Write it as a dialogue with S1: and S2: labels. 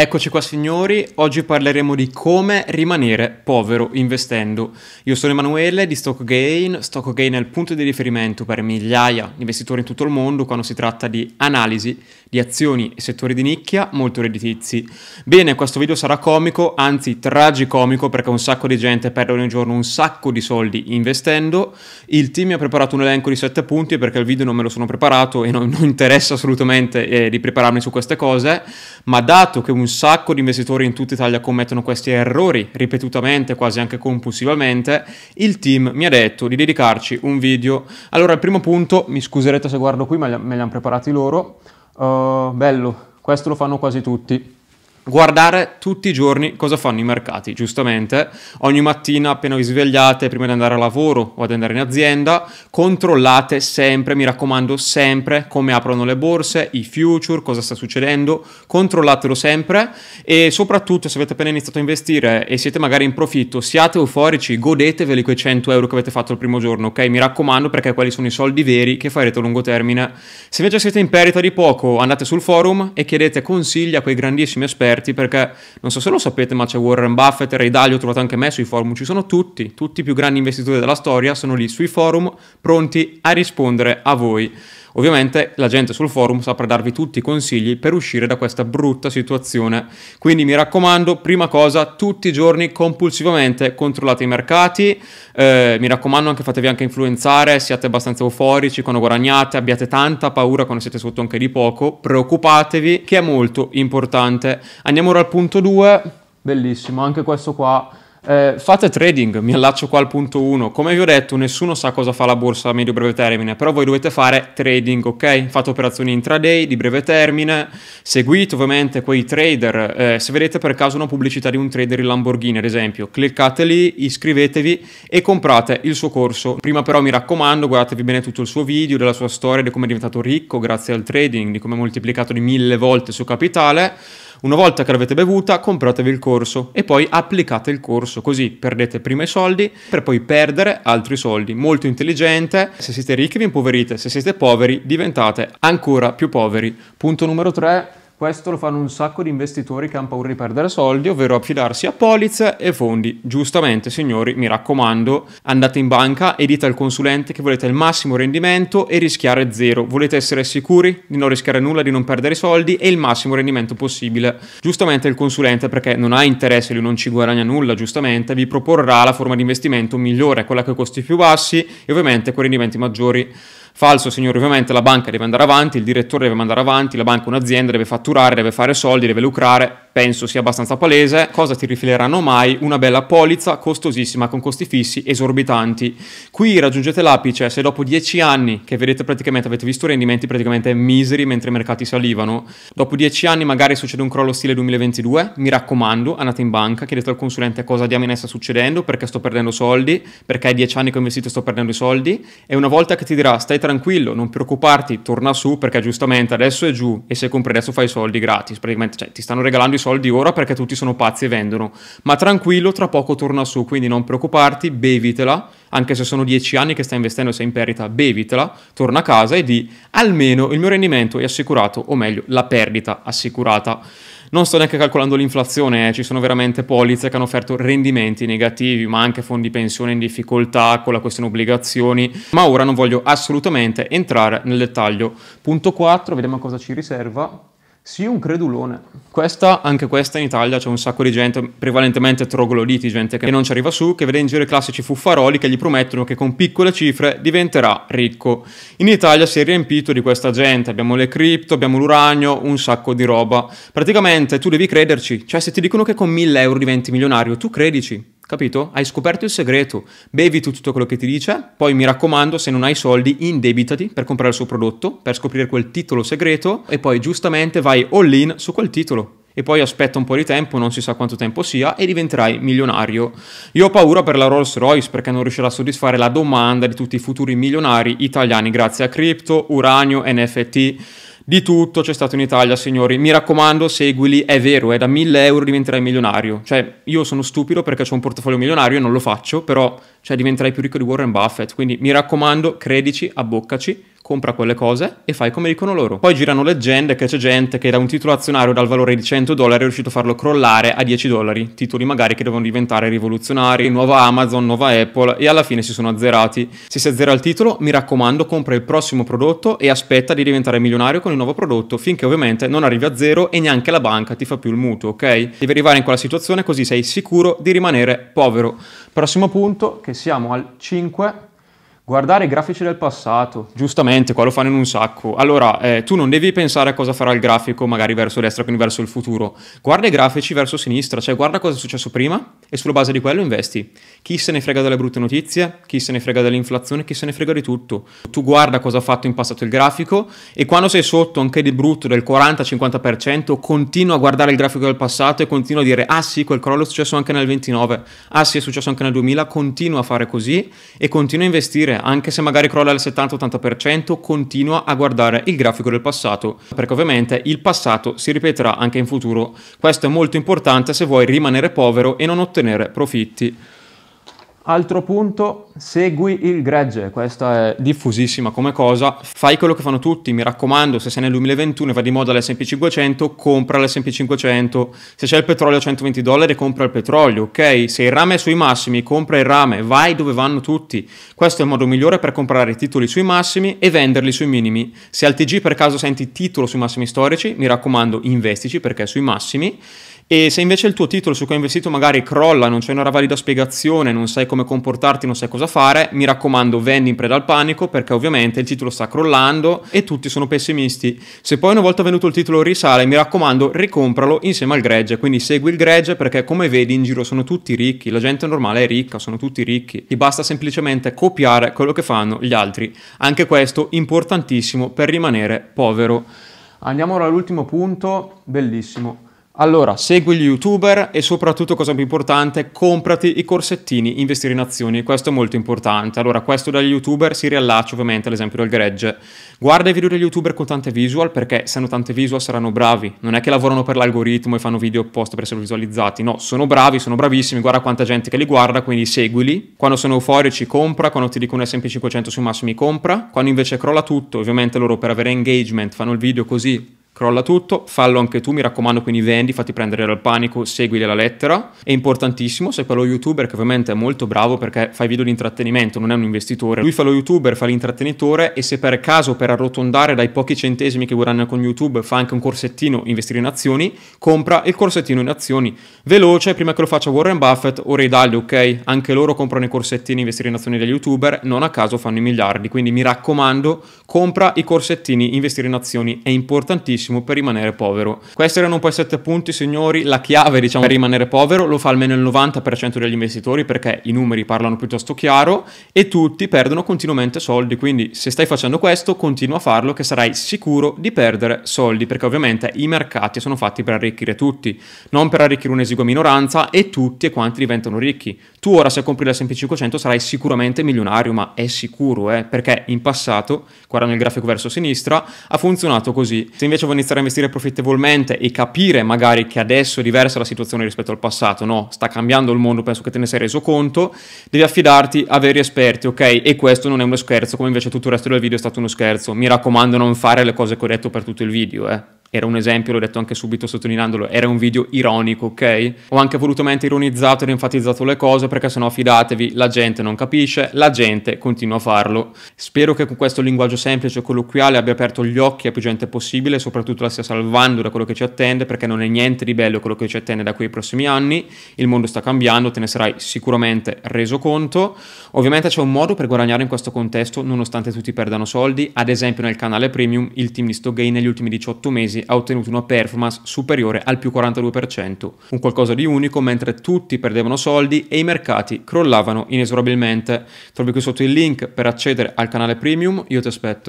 S1: Eccoci qua signori, oggi parleremo di come rimanere povero investendo. Io sono Emanuele di StockGain, StockGain è il punto di riferimento per migliaia di investitori in tutto il mondo quando si tratta di analisi di azioni e settori di nicchia molto redditizi. Bene, questo video sarà comico, anzi tragicomico perché un sacco di gente perde ogni giorno un sacco di soldi investendo. Il team mi ha preparato un elenco di 7 punti perché il video non me lo sono preparato e non, non interessa assolutamente eh, di prepararmi su queste cose, ma dato che un sacco di investitori in tutta Italia commettono questi errori ripetutamente, quasi anche compulsivamente, il team mi ha detto di dedicarci un video. Allora, il primo punto, mi scuserete se guardo qui, ma me li hanno preparati loro. Uh, bello, questo lo fanno quasi tutti guardare tutti i giorni cosa fanno i mercati, giustamente. Ogni mattina appena vi svegliate, prima di andare a lavoro o ad andare in azienda, controllate sempre, mi raccomando, sempre come aprono le borse, i future, cosa sta succedendo, controllatelo sempre e soprattutto se avete appena iniziato a investire e siete magari in profitto, siate euforici, godeteveli quei 100 euro che avete fatto il primo giorno, ok? Mi raccomando perché quelli sono i soldi veri che farete a lungo termine. Se invece siete in perdita di poco, andate sul forum e chiedete consigli a quei grandissimi esperti esperti perché non so se lo sapete ma c'è Warren Buffett, Ray Dalio, trovate anche me sui forum, ci sono tutti, tutti i più grandi investitori della storia sono lì sui forum pronti a rispondere a voi. Ovviamente la gente sul forum saprà darvi tutti i consigli per uscire da questa brutta situazione. Quindi mi raccomando, prima cosa, tutti i giorni compulsivamente controllate i mercati, eh, mi raccomando anche fatevi anche influenzare, siate abbastanza euforici quando guadagnate, abbiate tanta paura quando siete sotto anche di poco, preoccupatevi che è molto importante. Andiamo ora al punto 2, bellissimo, anche questo qua eh, fate trading, mi allaccio qua al punto 1. Come vi ho detto, nessuno sa cosa fa la borsa a medio-breve termine, però voi dovete fare trading, ok? Fate operazioni intraday di breve termine, seguite ovviamente quei trader. Eh, se vedete per caso una pubblicità di un trader in Lamborghini, ad esempio, cliccate lì, iscrivetevi e comprate il suo corso. Prima però mi raccomando, guardatevi bene tutto il suo video, della sua storia, di come è diventato ricco grazie al trading, di come ha moltiplicato di mille volte il suo capitale una volta che l'avete bevuta, compratevi il corso e poi applicate il corso, così perdete prima i soldi per poi perdere altri soldi. Molto intelligente, se siete ricchi vi impoverite, se siete poveri diventate ancora più poveri. Punto numero 3 questo lo fanno un sacco di investitori che hanno paura di perdere soldi, ovvero affidarsi a polizze e fondi. Giustamente, signori, mi raccomando, andate in banca e dite al consulente che volete il massimo rendimento e rischiare zero. Volete essere sicuri di non rischiare nulla, di non perdere soldi e il massimo rendimento possibile. Giustamente il consulente, perché non ha interesse, lui non ci guadagna nulla, giustamente, vi proporrà la forma di investimento migliore, quella che costi più bassi e ovviamente con rendimenti maggiori. Falso, signori, ovviamente la banca deve andare avanti, il direttore deve andare avanti, la banca è un'azienda, deve fatturare, deve fare soldi, deve lucrare, penso sia abbastanza palese. Cosa ti rifileranno mai? Una bella polizza costosissima con costi fissi esorbitanti. Qui raggiungete l'apice se dopo dieci anni che vedete praticamente, avete visto rendimenti praticamente miseri mentre i mercati salivano, dopo dieci anni magari succede un crollo stile 2022, mi raccomando, andate in banca, chiedete al consulente cosa diamine sta succedendo, perché sto perdendo soldi, perché ai dieci anni che ho investito sto perdendo i soldi e una volta che ti dirà stai tranquillo, non preoccuparti, torna su perché giustamente adesso è giù e se compri adesso fai i soldi gratis, praticamente cioè, ti stanno regalando i soldi soldi ora perché tutti sono pazzi e vendono, ma tranquillo, tra poco torna su, quindi non preoccuparti, bevitela, anche se sono dieci anni che stai investendo e sei in perdita, bevitela, torna a casa e di almeno il mio rendimento è assicurato, o meglio, la perdita assicurata. Non sto neanche calcolando l'inflazione, eh. ci sono veramente polizze che hanno offerto rendimenti negativi, ma anche fondi pensione in difficoltà con la questione obbligazioni, ma ora non voglio assolutamente entrare nel dettaglio. Punto 4, vediamo cosa ci riserva. Sì, un credulone. Questa, anche questa in Italia c'è un sacco di gente, prevalentemente trogloditi, gente che non ci arriva su, che vede in giro i classici fuffaroli che gli promettono che con piccole cifre diventerà ricco. In Italia si è riempito di questa gente, abbiamo le cripto, abbiamo l'uranio, un sacco di roba. Praticamente tu devi crederci, cioè se ti dicono che con 1000 euro diventi milionario, tu credici. Capito? Hai scoperto il segreto. Bevi tutto quello che ti dice, poi mi raccomando, se non hai soldi, indebitati per comprare il suo prodotto, per scoprire quel titolo segreto e poi giustamente vai all in su quel titolo. E poi aspetta un po' di tempo, non si sa quanto tempo sia, e diventerai milionario. Io ho paura per la Rolls Royce perché non riuscirà a soddisfare la domanda di tutti i futuri milionari italiani grazie a cripto, uranio, NFT di tutto c'è stato in Italia, signori. Mi raccomando, seguili, è vero, è da 1000 euro diventerai milionario. Cioè, io sono stupido perché ho un portafoglio milionario e non lo faccio, però cioè, diventerai più ricco di Warren Buffett. Quindi mi raccomando, credici, abboccaci compra quelle cose e fai come dicono loro. Poi girano leggende che c'è gente che da un titolo azionario dal valore di 100 dollari è riuscito a farlo crollare a 10 dollari, titoli magari che devono diventare rivoluzionari, nuova Amazon, nuova Apple e alla fine si sono azzerati. Se si azzera il titolo, mi raccomando, compra il prossimo prodotto e aspetta di diventare milionario con il nuovo prodotto finché ovviamente non arrivi a zero e neanche la banca ti fa più il mutuo, ok? Devi arrivare in quella situazione così sei sicuro di rimanere povero. Prossimo punto, che siamo al 5 Guardare i grafici del passato, giustamente, qua lo fanno in un sacco. Allora, eh, tu non devi pensare a cosa farà il grafico magari verso destra, quindi verso il futuro. Guarda i grafici verso sinistra, cioè guarda cosa è successo prima e sulla base di quello investi. Chi se ne frega delle brutte notizie, chi se ne frega dell'inflazione, chi se ne frega di tutto. Tu guarda cosa ha fatto in passato il grafico e quando sei sotto anche di brutto del 40-50%, continua a guardare il grafico del passato e continua a dire ah sì, quel crollo è successo anche nel 29, ah sì, è successo anche nel 2000, continua a fare così e continua a investire anche se magari crolla al 70-80%, continua a guardare il grafico del passato, perché ovviamente il passato si ripeterà anche in futuro. Questo è molto importante se vuoi rimanere povero e non ottenere profitti. Altro punto, segui il gregge, questa è diffusissima come cosa, fai quello che fanno tutti, mi raccomando, se sei nel 2021 e va di moda l'S&P 500, compra l'S&P 500, se c'è il petrolio a 120 dollari, compra il petrolio, ok? Se il rame è sui massimi, compra il rame, vai dove vanno tutti. Questo è il modo migliore per comprare titoli sui massimi e venderli sui minimi. Se al TG per caso senti titolo sui massimi storici, mi raccomando, investici perché è sui massimi. E se invece il tuo titolo su cui hai investito magari crolla, non c'è una valida spiegazione, non sai come comportarti, non sai cosa fare, mi raccomando vendi in preda al panico perché ovviamente il titolo sta crollando e tutti sono pessimisti. Se poi una volta venuto il titolo risale, mi raccomando ricompralo insieme al gregge, quindi segui il gregge perché come vedi in giro sono tutti ricchi, la gente normale è ricca, sono tutti ricchi, ti basta semplicemente copiare quello che fanno gli altri. Anche questo importantissimo per rimanere povero. Andiamo ora all'ultimo punto, bellissimo allora, segui gli youtuber e soprattutto, cosa più importante, comprati i corsettini investire in azioni, questo è molto importante. Allora, questo dagli youtuber si riallaccia ovviamente all'esempio del gregge. Guarda i video degli youtuber con tante visual perché se hanno tante visual saranno bravi. Non è che lavorano per l'algoritmo e fanno video apposta per essere visualizzati, no, sono bravi, sono bravissimi, guarda quanta gente che li guarda, quindi seguili. Quando sono euforici compra, quando ti dicono SMP 500 sui massimi compra, quando invece crolla tutto, ovviamente loro per avere engagement fanno il video così crolla tutto, fallo anche tu, mi raccomando, quindi vendi, fatti prendere dal panico, segui la lettera. È importantissimo, sei quello youtuber che ovviamente è molto bravo perché fai video di intrattenimento, non è un investitore. Lui fa lo youtuber, fa l'intrattenitore e se per caso per arrotondare dai pochi centesimi che guadagna con YouTube fa anche un corsettino investire in azioni, compra il corsettino in azioni. Veloce, prima che lo faccia Warren Buffett o Ray Dalio, ok? Anche loro comprano i corsettini investire in azioni degli youtuber, non a caso fanno i miliardi, quindi mi raccomando, compra i corsettini investire in azioni, è importantissimo tantissimo per rimanere povero. Questi erano un po' i sette punti, signori. La chiave, diciamo, per rimanere povero lo fa almeno il 90% degli investitori perché i numeri parlano piuttosto chiaro e tutti perdono continuamente soldi. Quindi, se stai facendo questo, continua a farlo che sarai sicuro di perdere soldi perché ovviamente i mercati sono fatti per arricchire tutti, non per arricchire un'esigua minoranza e tutti e quanti diventano ricchi. Tu ora se compri l'S&P 500 sarai sicuramente milionario, ma è sicuro, eh, perché in passato, guarda nel grafico verso sinistra, ha funzionato così. Se invece iniziare a investire profittevolmente e capire magari che adesso è diversa la situazione rispetto al passato, no, sta cambiando il mondo, penso che te ne sei reso conto, devi affidarti a veri esperti, ok? E questo non è uno scherzo, come invece tutto il resto del video è stato uno scherzo. Mi raccomando non fare le cose che ho detto per tutto il video, eh era un esempio, l'ho detto anche subito sottolineandolo, era un video ironico, ok? Ho anche volutamente ironizzato ed enfatizzato le cose perché sennò fidatevi, la gente non capisce, la gente continua a farlo. Spero che con questo linguaggio semplice e colloquiale abbia aperto gli occhi a più gente possibile soprattutto la stia salvando da quello che ci attende perché non è niente di bello quello che ci attende da quei prossimi anni, il mondo sta cambiando, te ne sarai sicuramente reso conto. Ovviamente c'è un modo per guadagnare in questo contesto nonostante tutti perdano soldi, ad esempio nel canale premium il team di Stogain negli ultimi 18 mesi mesi ha ottenuto una performance superiore al più 42%, un qualcosa di unico mentre tutti perdevano soldi e i mercati crollavano inesorabilmente. Trovi qui sotto il link per accedere al canale premium, io ti aspetto.